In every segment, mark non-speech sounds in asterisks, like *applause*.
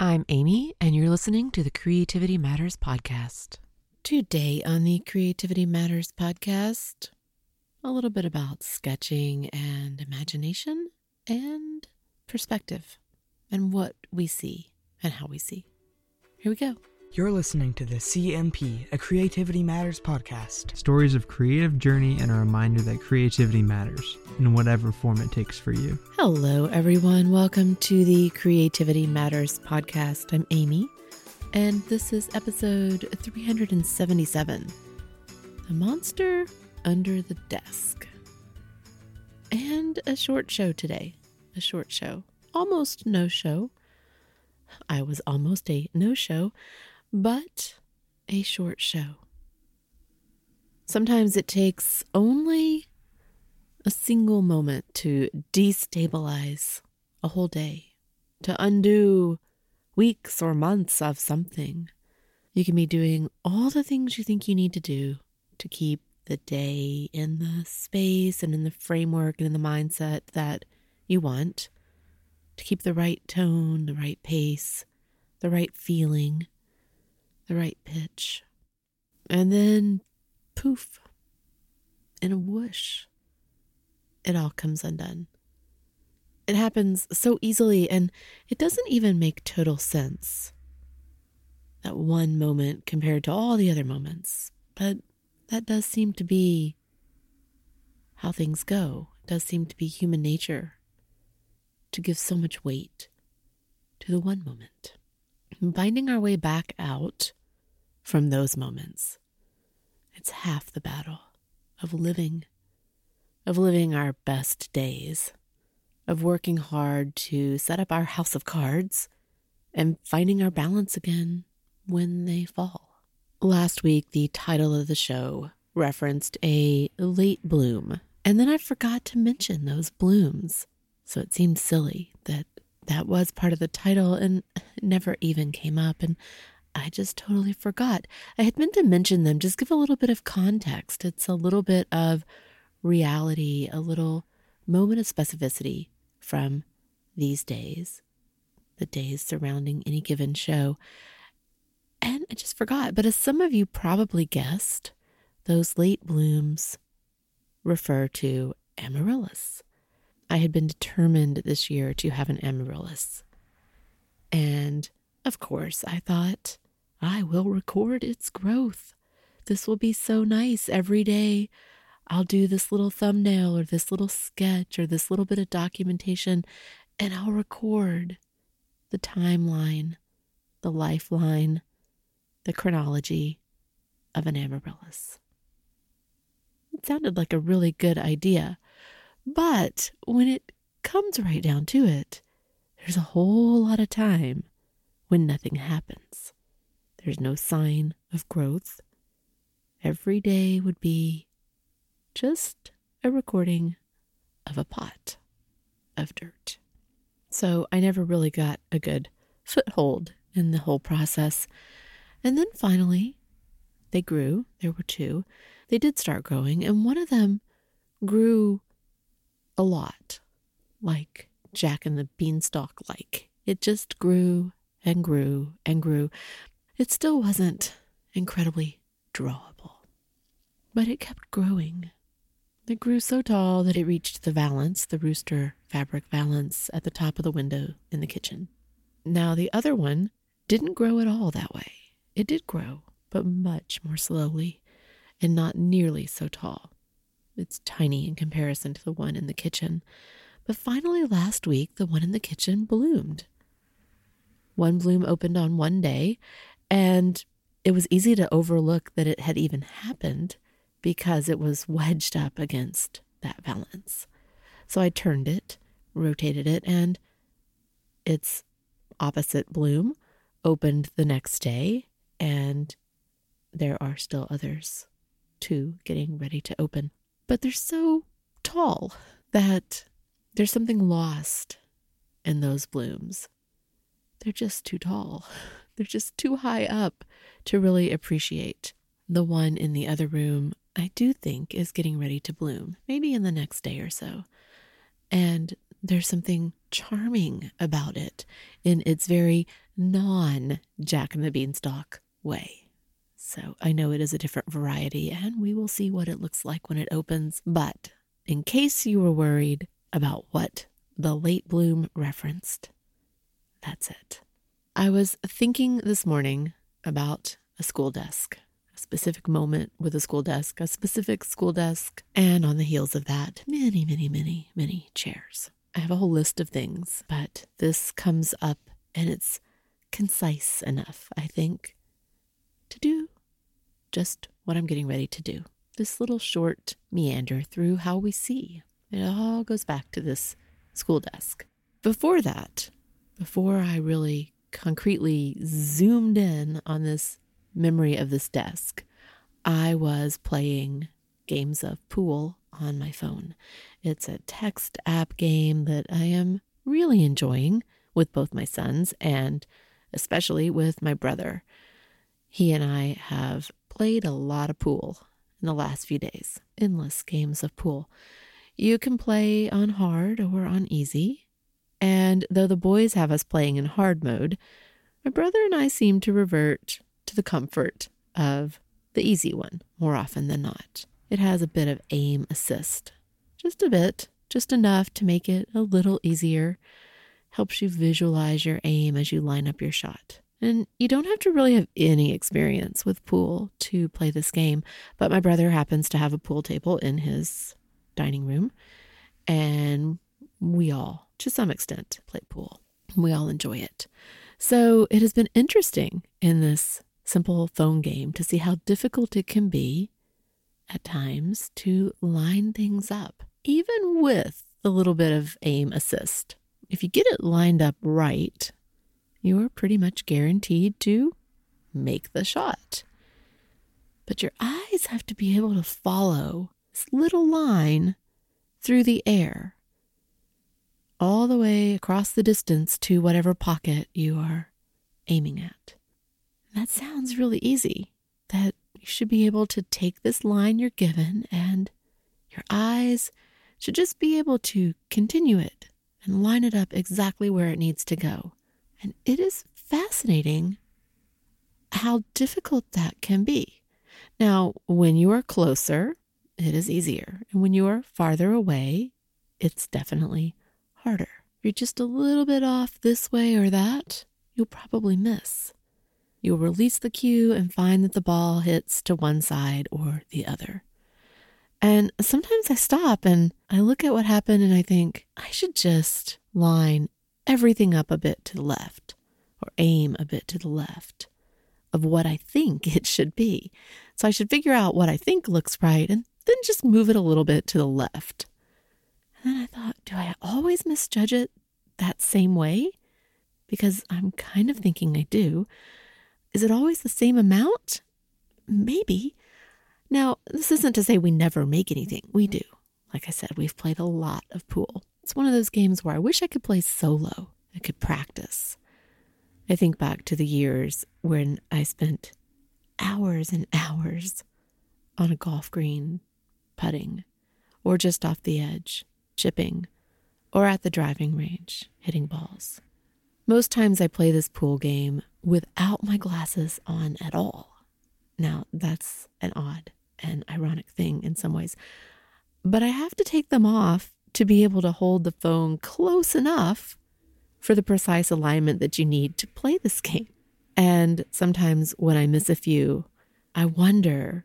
I'm Amy, and you're listening to the Creativity Matters podcast. Today on the Creativity Matters podcast, a little bit about sketching and imagination and perspective and what we see and how we see. Here we go. You're listening to the CMP, a Creativity Matters podcast. Stories of creative journey and a reminder that creativity matters in whatever form it takes for you. Hello, everyone. Welcome to the Creativity Matters podcast. I'm Amy, and this is episode 377 The Monster Under the Desk. And a short show today. A short show. Almost no show. I was almost a no show but a short show. Sometimes it takes only a single moment to destabilize a whole day, to undo weeks or months of something. You can be doing all the things you think you need to do to keep the day in the space and in the framework and in the mindset that you want, to keep the right tone, the right pace, the right feeling the right pitch. And then poof, in a whoosh, it all comes undone. It happens so easily, and it doesn't even make total sense. That one moment compared to all the other moments. But that does seem to be how things go. It does seem to be human nature to give so much weight to the one moment. Finding our way back out from those moments. It's half the battle of living, of living our best days, of working hard to set up our house of cards and finding our balance again when they fall. Last week, the title of the show referenced a late bloom, and then I forgot to mention those blooms. So it seemed silly that that was part of the title and never even came up. And I just totally forgot. I had meant to mention them, just give a little bit of context. It's a little bit of reality, a little moment of specificity from these days, the days surrounding any given show. And I just forgot. But as some of you probably guessed, those late blooms refer to amaryllis. I had been determined this year to have an amaryllis. And of course, I thought, I will record its growth. This will be so nice every day. I'll do this little thumbnail or this little sketch or this little bit of documentation, and I'll record the timeline, the lifeline, the chronology of an amaryllis. It sounded like a really good idea, but when it comes right down to it, there's a whole lot of time when nothing happens. There's no sign of growth. Every day would be just a recording of a pot of dirt. So I never really got a good foothold in the whole process. And then finally, they grew. There were two. They did start growing, and one of them grew a lot, like Jack and the Beanstalk like. It just grew and grew and grew it still wasn't incredibly drawable, but it kept growing. It grew so tall that it reached the valance, the rooster fabric valance, at the top of the window in the kitchen. Now, the other one didn't grow at all that way. It did grow, but much more slowly and not nearly so tall. It's tiny in comparison to the one in the kitchen. But finally, last week, the one in the kitchen bloomed. One bloom opened on one day, and it was easy to overlook that it had even happened because it was wedged up against that valance. So I turned it, rotated it, and its opposite bloom opened the next day, and there are still others, too, getting ready to open. But they're so tall that there's something lost in those blooms. They're just too tall. *laughs* They're just too high up to really appreciate. The one in the other room, I do think, is getting ready to bloom, maybe in the next day or so. And there's something charming about it in its very non Jack and the Beanstalk way. So I know it is a different variety, and we will see what it looks like when it opens. But in case you were worried about what the late bloom referenced, that's it. I was thinking this morning about a school desk, a specific moment with a school desk, a specific school desk, and on the heels of that, many, many, many, many chairs. I have a whole list of things, but this comes up and it's concise enough, I think, to do just what I'm getting ready to do. This little short meander through how we see. It all goes back to this school desk. Before that, before I really concretely zoomed in on this memory of this desk, I was playing games of pool on my phone. It's a text app game that I am really enjoying with both my sons and especially with my brother. He and I have played a lot of pool in the last few days, endless games of pool. You can play on hard or on easy. And though the boys have us playing in hard mode, my brother and I seem to revert to the comfort of the easy one more often than not. It has a bit of aim assist, just a bit, just enough to make it a little easier. Helps you visualize your aim as you line up your shot. And you don't have to really have any experience with pool to play this game, but my brother happens to have a pool table in his dining room, and we all, to some extent, play pool. We all enjoy it. So it has been interesting in this simple phone game to see how difficult it can be at times to line things up, even with a little bit of aim assist. If you get it lined up right, you are pretty much guaranteed to make the shot. But your eyes have to be able to follow this little line through the air, all the way across the distance to whatever pocket you are aiming at. That sounds really easy, that you should be able to take this line you're given and your eyes should just be able to continue it and line it up exactly where it needs to go. And it is fascinating how difficult that can be. Now, when you are closer, it is easier. And when you are farther away, it's definitely harder. If you're just a little bit off this way or that, you'll probably miss. You'll release the cue and find that the ball hits to one side or the other. And sometimes I stop and I look at what happened and I think, I should just line everything up a bit to the left or aim a bit to the left of what I think it should be. So I should figure out what I think looks right and then just move it a little bit to the left. And then I thought, do I always misjudge it that same way? Because I'm kind of thinking I do. Is it always the same amount? Maybe. Now, this isn't to say we never make anything. We do. Like I said, we've played a lot of pool. It's one of those games where I wish I could play solo. I could practice. I think back to the years when I spent hours and hours on a golf green putting, or just off the edge, chipping, or at the driving range, hitting balls. Most times I play this pool game without my glasses on at all. Now, that's an odd and ironic thing in some ways, but I have to take them off to be able to hold the phone close enough for the precise alignment that you need to play this game. And sometimes when I miss a few, I wonder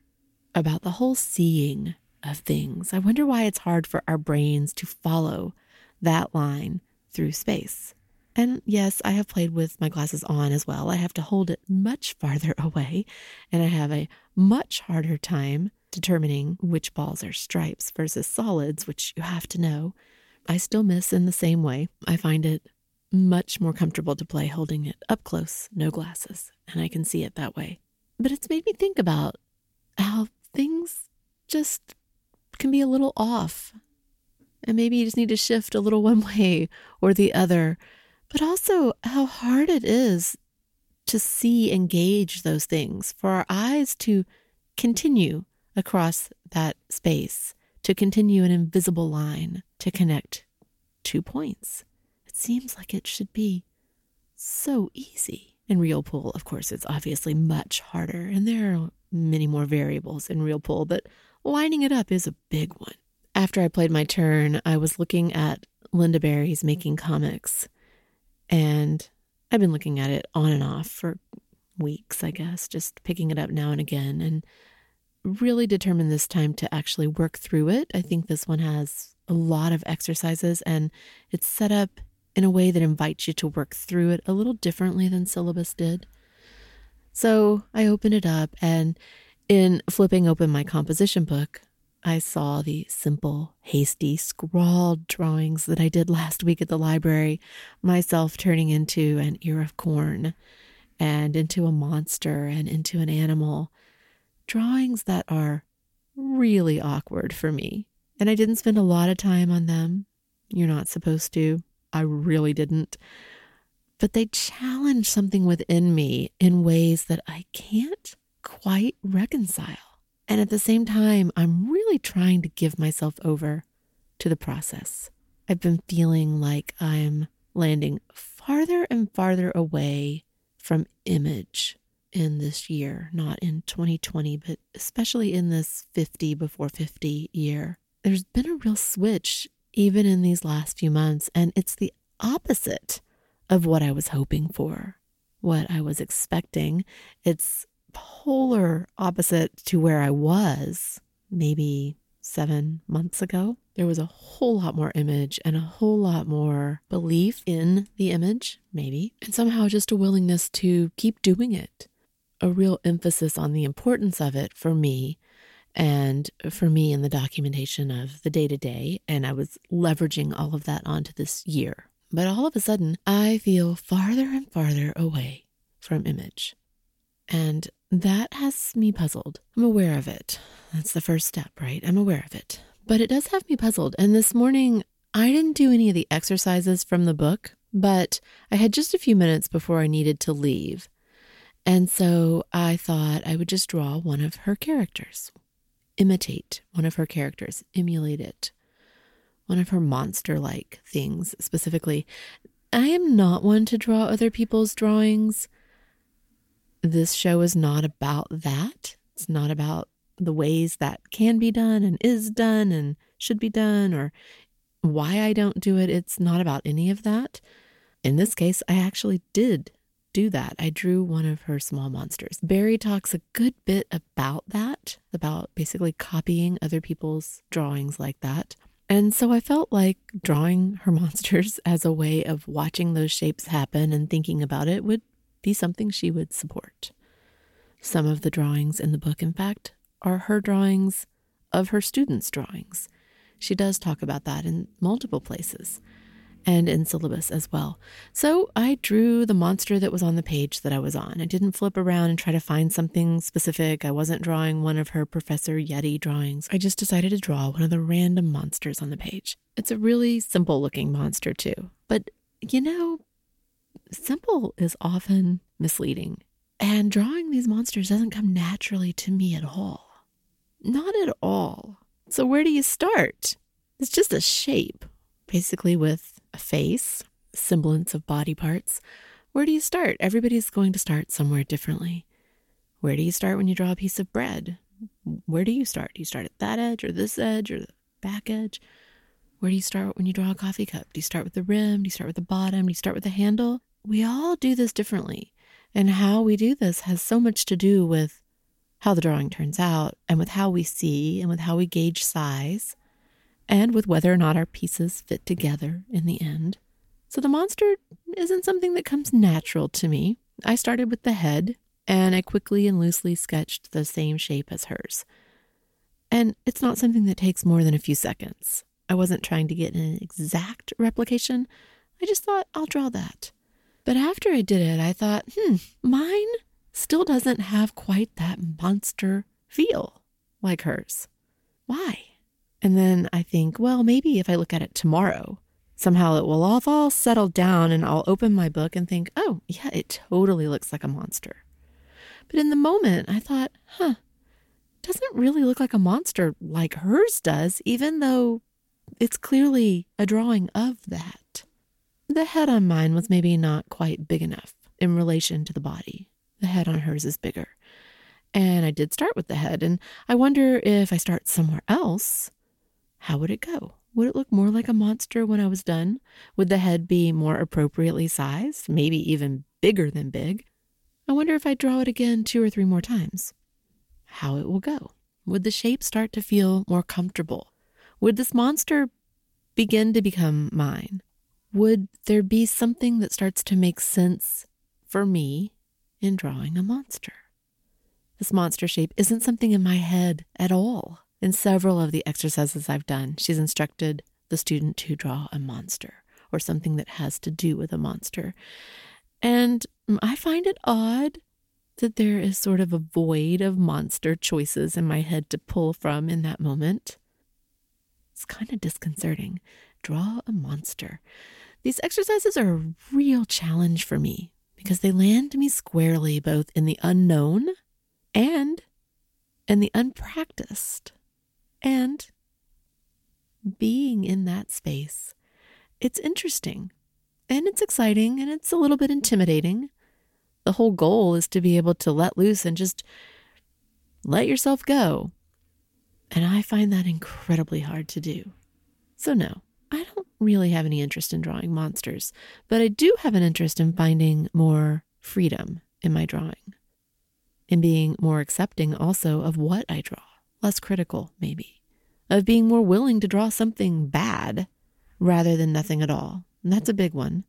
about the whole seeing of things. I wonder why it's hard for our brains to follow that line through space. And yes, I have played with my glasses on as well. I have to hold it much farther *laughs* away, and I have a much harder time determining which balls are stripes versus solids, which you have to know. I still miss in the same way. I find it much more comfortable to play holding it up close, no glasses, and I can see it that way. But it's made me think about how things just can be a little off. And maybe you just need to shift a little one *laughs* way or the other, but also how hard it is to see and gauge those things, for our eyes to continue across that space to continue an invisible line to connect two points. It seems like it should be so easy. In Real Pool, of course, it's obviously much harder, and there are many more variables in Real Pool, but lining it up is a big one. After I played my turn, I was looking at Lynda Barry's Making Comics, and I've been looking at it on and off for weeks, I guess, just picking it up now and again, and really determined this time to actually work through it. I think this one has a lot of exercises and it's set up in a way that invites you to work through it a little differently than syllabus did. So I opened it up, and in flipping open my composition book, I saw the simple, hasty, scrawled drawings that I did last week at the library, myself turning into an ear of corn and into a monster and into an animal. Drawings that are really awkward for me. And I didn't spend a lot of time on them. You're not supposed to. I really didn't. But they challenge something within me in ways that I can't quite reconcile. And at the same time, I'm really trying to give myself over to the process. I've been feeling like I'm landing farther and farther away from image in this year, not in 2020, but especially in this 50 before 50 year. There's been a real switch even in these last few months, and it's the opposite of what I was hoping for, what I was expecting. It's polar opposite to where I was maybe seven months ago. There was a whole lot more image and a whole lot more belief in the image, maybe, and somehow just a willingness to keep doing it. A real emphasis on the importance of it for me and for me in the documentation of the day to day. And I was leveraging all of that onto this year. But all of a sudden, I feel farther and farther away from image. And that has me puzzled. I'm aware of it. That's the first step, right? I'm aware of it. But it does have me puzzled. And this morning, I didn't do any of the exercises from the book, but I had just a few minutes before I needed to leave. And so I thought I would just draw one of her characters, imitate one of her characters, emulate it, one of her monster like things specifically. I am not one to draw other people's drawings. This show is not about that. It's not about the ways that can be done and is done and should be done or why I don't do it. It's not about any of that. In this case, I actually did do that. I drew one of her small monsters. Barry talks a good bit about that, about basically copying other people's drawings like that. And so I felt like drawing her *laughs* monsters as a way of watching those shapes happen and thinking about it would be something she would support. Some of the drawings in the book, in fact, are her drawings of her students' drawings. She does talk about that in multiple places and in syllabus as well. So I drew the monster that was on the page that I was on. I didn't flip around and try to find something specific. I wasn't drawing one of her Professor Yeti drawings. I just decided to draw one of the random monsters on the page. It's a really simple looking monster, too. But, you know, simple is often misleading. And drawing these monsters doesn't come naturally to me at all. Not at all. So, where do you start? It's just a shape, basically, with a face, semblance of body parts. Where do you start? Everybody's going to start somewhere differently. Where do you start when you draw a piece of bread? Where do you start? Do you start at that edge or this edge or the back edge? Where do you start when you draw a coffee cup? Do you start with the rim? Do you start with the bottom? Do you start with the handle? We all do this differently. And how we do this has so much to do with how the drawing turns out and with how we see and with how we gauge size and with whether or not our pieces fit together in the end. So the monster isn't something that comes natural to me. I started with the head, and I quickly and loosely sketched the same shape as hers. And it's not something that takes more than a few seconds. I wasn't trying to get an exact replication. I just thought, I'll draw that. But after I did it, I thought, hmm, mine still doesn't have quite that monster feel like hers. Why? And then I think, well, maybe if I look at it tomorrow, somehow it will all, all settle down and I'll open my book and think, oh, yeah, it totally looks like a monster. But in the moment, I thought, huh, doesn't really look like a monster like hers does, even though it's clearly a drawing of that. The head on mine was maybe not quite big enough in relation to the body. The head on hers is bigger. And I did start with the head, and I wonder if I start somewhere else, how would it go? Would it look more like a monster when I was done? Would the head be more appropriately sized, maybe even bigger than big? I wonder if I draw it again two or three more times. How it will go. Would the shape start to feel more comfortable? Would this monster begin to become mine? Would there be something that starts to make sense for me in drawing a monster? This monster shape isn't something in my head at all. In several of the exercises I've done, she's instructed the student to draw a monster or something that has to do with a monster. And I find it odd that there is sort of a void of monster choices in my head to pull from in that moment. It's kind of disconcerting. Draw a monster. These exercises are a real challenge for me because they land me squarely both in the unknown and in the unpracticed and being in that space. It's interesting and it's exciting and it's a little bit intimidating. The whole goal is to be able to let loose and just let yourself go. And I find that incredibly hard to do. So, no, I don't really have any interest in drawing monsters, but I do have an interest in finding more freedom in my drawing, in being more accepting also of what I draw less critical, maybe, of being more willing to draw something bad rather than nothing at all. And that's a big one,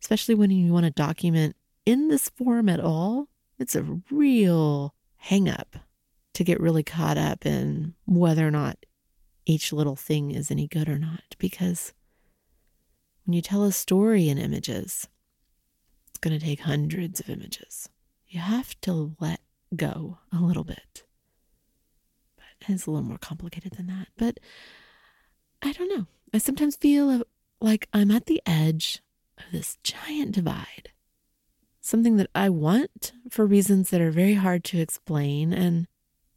especially when you want to document in this form at all. It's a real hang up to get really caught up in whether or not each little thing is any good or not. Because when you tell a story in images, it's going to take hundreds of images. You have to let go a little bit. But It's a little more complicated than that. But I don't know. I sometimes feel like I'm at the edge of this giant divide. Something that I want for reasons that are very hard to explain. And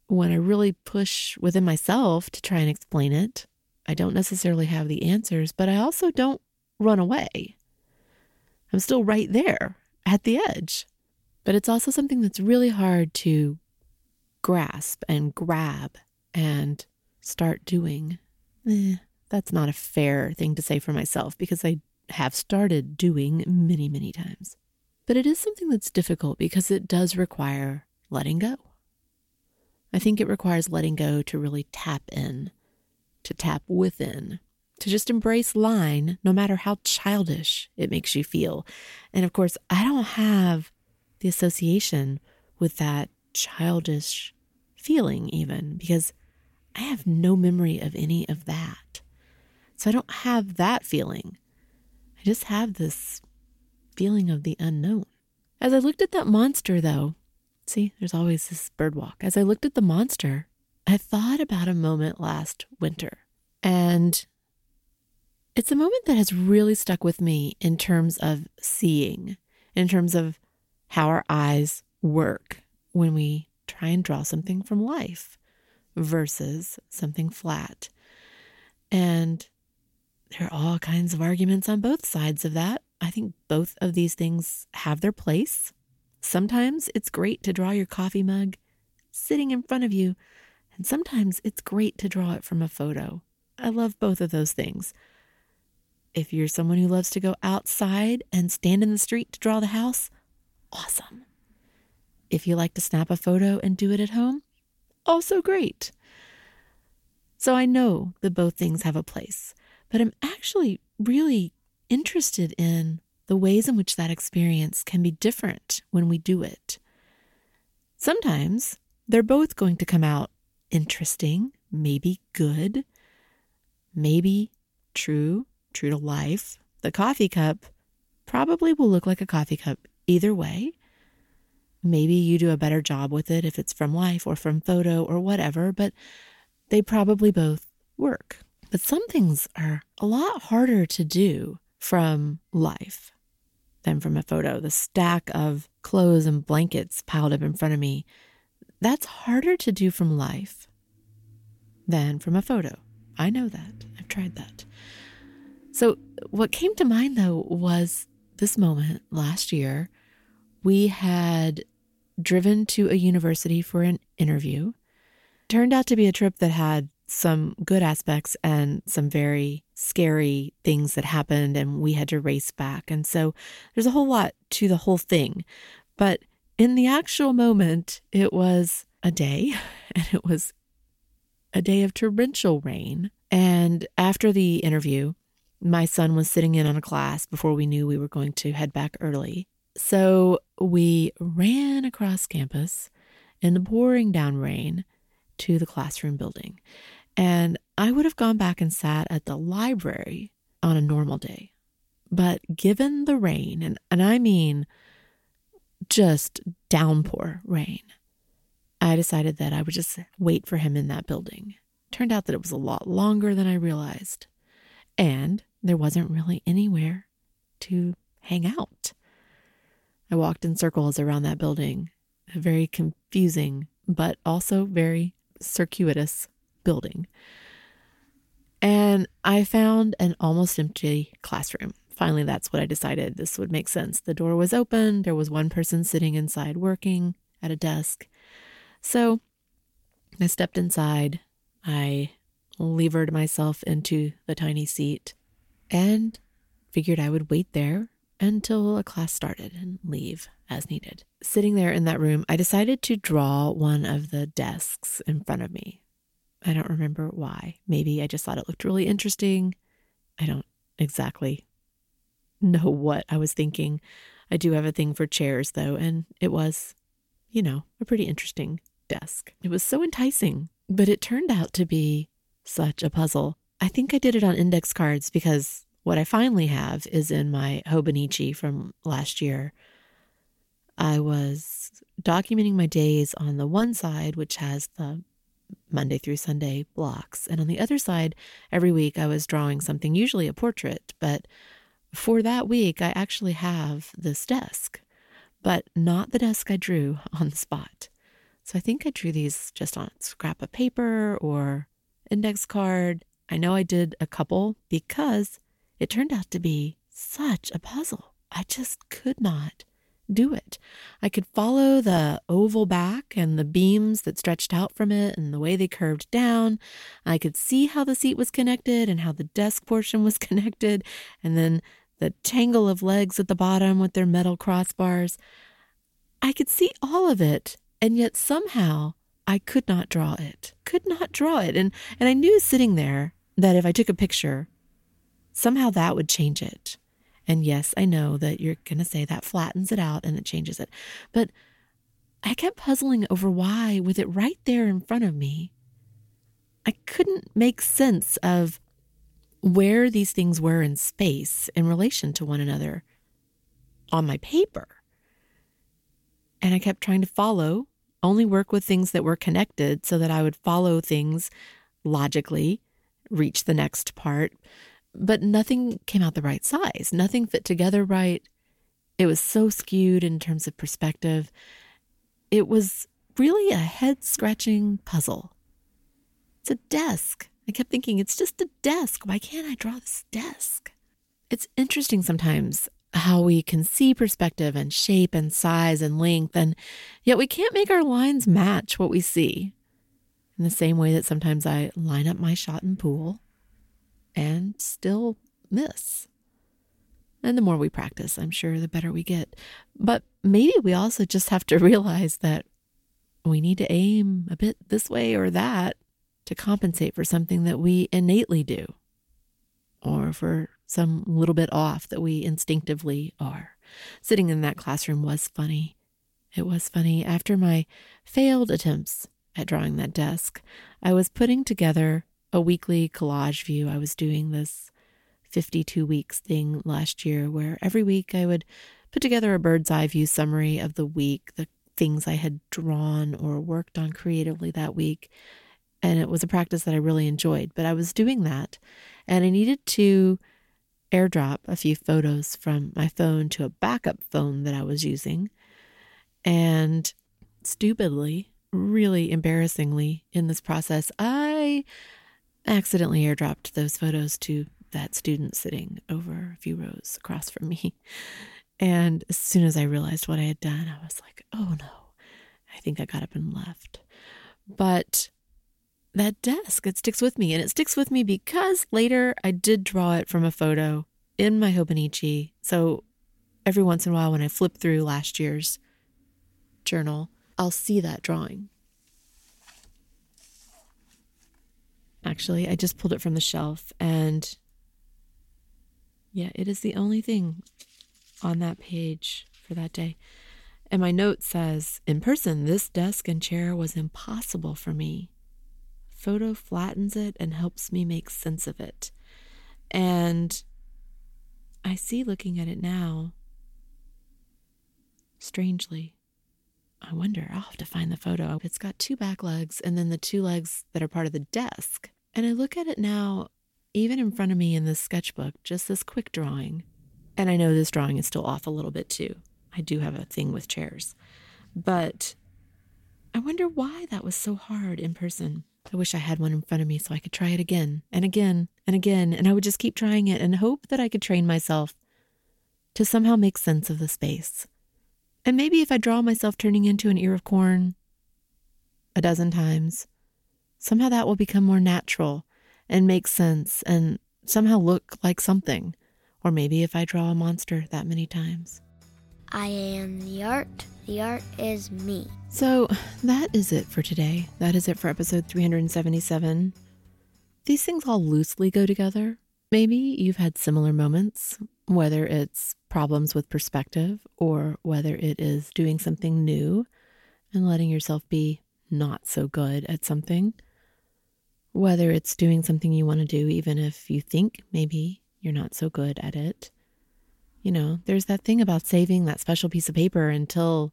when I really push within myself to try and explain it, I don't necessarily have the answers, but I also don't run away. I'm still right there at the edge. But it's also something that's really hard to grasp and grab and start doing. Eh, that's not a fair thing to say for myself because I have started doing many, many times. But it is something that's difficult because it does require letting go. I think it requires letting go to really tap in, to tap within, to just embrace line, no matter how childish it makes you feel. And of course, I don't have the association with that childish feeling, even because I have no memory of any of that. So I don't have that feeling. I just have this feeling of the unknown. As I looked at that monster, though, see, there's always this bird walk. As I looked at the monster, I thought about a moment last winter. And it's a moment that has really stuck with me in terms of seeing, in terms of how our eyes work when we try and draw something from life versus something flat. And there are all kinds of arguments on both sides of that. I think both of these things have their place. Sometimes it's great to draw your coffee mug sitting in front of you, and sometimes it's great to draw it from a photo. I love both of those things. If you're someone who loves to go outside and stand in the street to draw the house, awesome. If you like to snap a photo and do it at home, also great. So I know that both things have a place, but I'm actually really interested in the ways in which that experience can be different when we do it. Sometimes they're both going to come out interesting, maybe good, maybe true, true to life. The coffee cup probably will look like a coffee cup either way. Maybe you do a better job with it if it's from life or from photo or whatever, but they probably both work. But some things are a lot harder to do from life than from a photo. The stack of clothes and blankets piled up in front of me, that's harder to do from life than from a photo. I know that. I've tried that. So, what came to mind though was this moment last year. We had driven to a university for an interview. Turned out to be a trip that had some good aspects and some very scary things that happened, and we had to race back. And so there's a whole lot to the whole thing. But in the actual moment, it was a day, *laughs* and it was a day of torrential rain. And after the interview, my son was sitting in on a class before we knew we were going to head back early. So we ran across campus in the pouring down rain to the classroom building. And I would have gone back and sat at the library on a normal day. But given the rain, and, and I mean just downpour rain, I decided that I would just wait for him in that building. Turned out that it was a lot longer than I realized. And there wasn't really anywhere to hang out. I walked in circles around that building, a very confusing, but also very circuitous building. And I found an almost empty classroom. Finally, that's what I decided. This would make sense. The door was open, there was one person sitting inside working at a desk. So I stepped inside. I levered myself into the tiny seat and figured I would wait there until a class started and leave as needed. Sitting there in that room, I decided to draw one of the desks in front of me. I don't remember why. Maybe I just thought it looked really interesting. I don't exactly know *laughs* what I was thinking. I do have a thing for chairs, though, and it was, you know, a pretty interesting desk. It was so enticing, but it turned out to be such a puzzle. I think I did it on index cards because what I finally have is in my Hobonichi from last year. I was documenting my days on the one side, which has the Monday through Sunday blocks. And on the other side, every week I was drawing something, usually a portrait. But for that week, I actually have this desk, but not the desk I drew *laughs* on the spot. So I think I drew these just on a scrap of paper or index card. I know I did a couple because it turned out to be such a puzzle. I just could not do it. I could follow the oval back and the beams that stretched out from it and the way they curved down. I could see how the seat was connected and how the desk portion was *laughs* connected, and then the tangle of legs at the bottom with their metal crossbars. I could see all of it, and yet somehow I could not draw it. Could not draw it. And and I knew sitting there that if I took a picture, somehow that would change it. And yes, I know that you're going to say that flattens it out and it changes it. But I kept puzzling over why, with it right there in front of me, I couldn't make sense of where these things were in space in relation to one another on my paper. And I kept trying to follow, only work with things that were connected so that I would follow things logically, reach the next part, but nothing came out the right size. Nothing fit together right. It was so skewed in terms of perspective. It was really a head scratching puzzle. It's a desk. I kept thinking, it's just a desk. Why can't I draw this desk? It's interesting sometimes how we can see perspective and shape and size and length, and yet we can't make our lines match what we see. In the same way that sometimes I line up my shot in pool and still miss. And the more we practice, I'm sure the better we get. But maybe we also just have to *laughs* realize that we need to aim a bit this way or that to compensate for something that we innately do or for some little bit off that we instinctively are. Sitting in that classroom was funny. It was funny. After my failed attempts at drawing that desk, I was putting together a weekly collage view. I was doing this 52 weeks thing last year where every week I would put together a bird's eye view summary of the week, the things I had drawn or worked on creatively that week. And it was a practice that I really enjoyed. But I was doing that and I needed to airdrop a few photos from my phone to a backup phone that I was using. And stupidly, really embarrassingly in this process, I accidentally airdropped those photos to that student sitting over a few rows across from me. *laughs* And as soon as I realized what I had done, I was like, oh no, I think I got up and left. But that desk, it sticks with me. And it sticks with me because later I did draw it from a photo in my Hobonichi. So every once in a while, when I flip through last year's journal, I'll see that drawing. Actually, I just pulled it from the shelf and yeah, it is the only thing on that page for that day. And my note says, in person, this desk and chair was impossible for me. Photo flattens it and helps me make sense of it. And I see looking at it now, strangely, I wonder, I'll have to find the photo. It's got two back legs and then the two legs that are part of the desk. And I look at it now, even in front of me in this sketchbook, just this quick drawing. And I know this drawing is still off a little bit too. I do have a thing with chairs. But I wonder why that was so hard in person. I wish I had one in front of me so I could try it again and again and again. And I would just keep trying it and hope that I could train myself to somehow make sense of the space. And maybe if I draw myself turning into an ear of corn a dozen times, somehow that will become more natural and make sense and somehow look like something. Or maybe if I draw a monster that many times. I am the art. The art is me. So that is it for today. That is it for episode 377. These things all loosely go together. Maybe you've had similar moments, whether it's problems with perspective or whether it is doing something new and letting yourself be not so good at something. Whether it's doing something you want to do, even if you think maybe you're not so good at it. You know, there's that thing about saving that special piece of paper until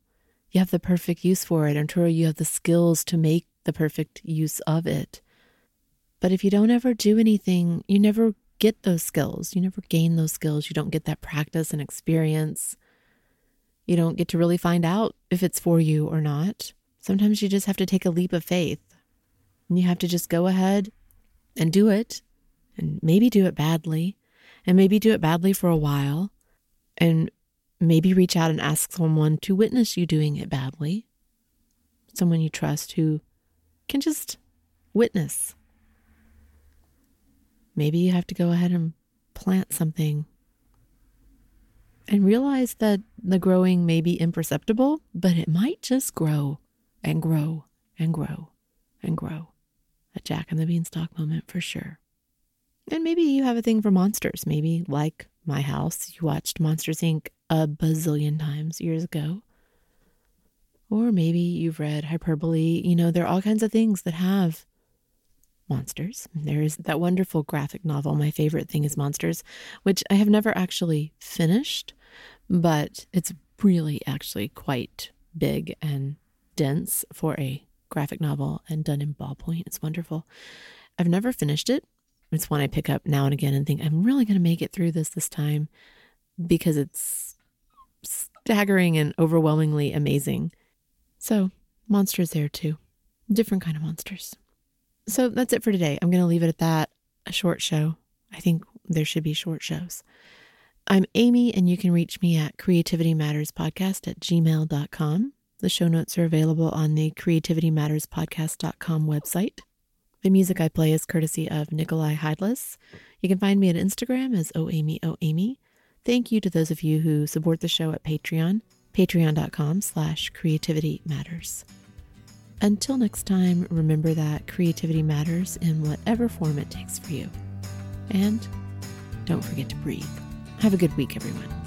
you have the perfect use for it, until you have the skills to make the perfect use of it. But if you don't ever do anything, you never get those skills. You never gain those skills. You don't get that practice and experience. You don't get to really find out if it's for you or not. Sometimes you just have to take a leap of faith. And you have to just go ahead and do it, and maybe do it badly, and maybe do it badly for a while and maybe reach out and ask someone to witness you doing it badly. Someone you trust who can just witness. Maybe you have to go ahead and plant something and realize that the growing may be imperceptible, but it might just grow and grow and grow and grow. A Jack and the Beanstalk moment for sure. And maybe you have a thing for monsters. Maybe, like my house, you watched Monsters Inc. a bazillion times years ago. Or maybe you've read Hyperbole. You know, there are all kinds of things that have monsters. There is that wonderful graphic novel, My Favorite Thing is Monsters, which I have never actually finished, but it's really actually quite big and dense for a graphic novel and done in ballpoint. It's wonderful. I've never finished it. It's one I pick up now and again and think, I'm really going to make it through this this time because it's staggering and overwhelmingly amazing. So, monsters there too. Different kind of monsters. So, that's it for today. I'm going to leave it at that. A short show. I think there should be short shows. I'm Amy, and you can reach me at creativitymatterspodcast at gmail.com. The show notes are available on the creativitymatterspodcast.com website. The music I play is courtesy of Nikolai Heidlas. You can find me at Instagram as OAmyOAmy. Thank you to those of you who support the show at Patreon, patreon.com slash creativity matters. Until next time, remember that creativity matters in whatever form it takes for you. And don't forget to breathe. Have a good week, everyone.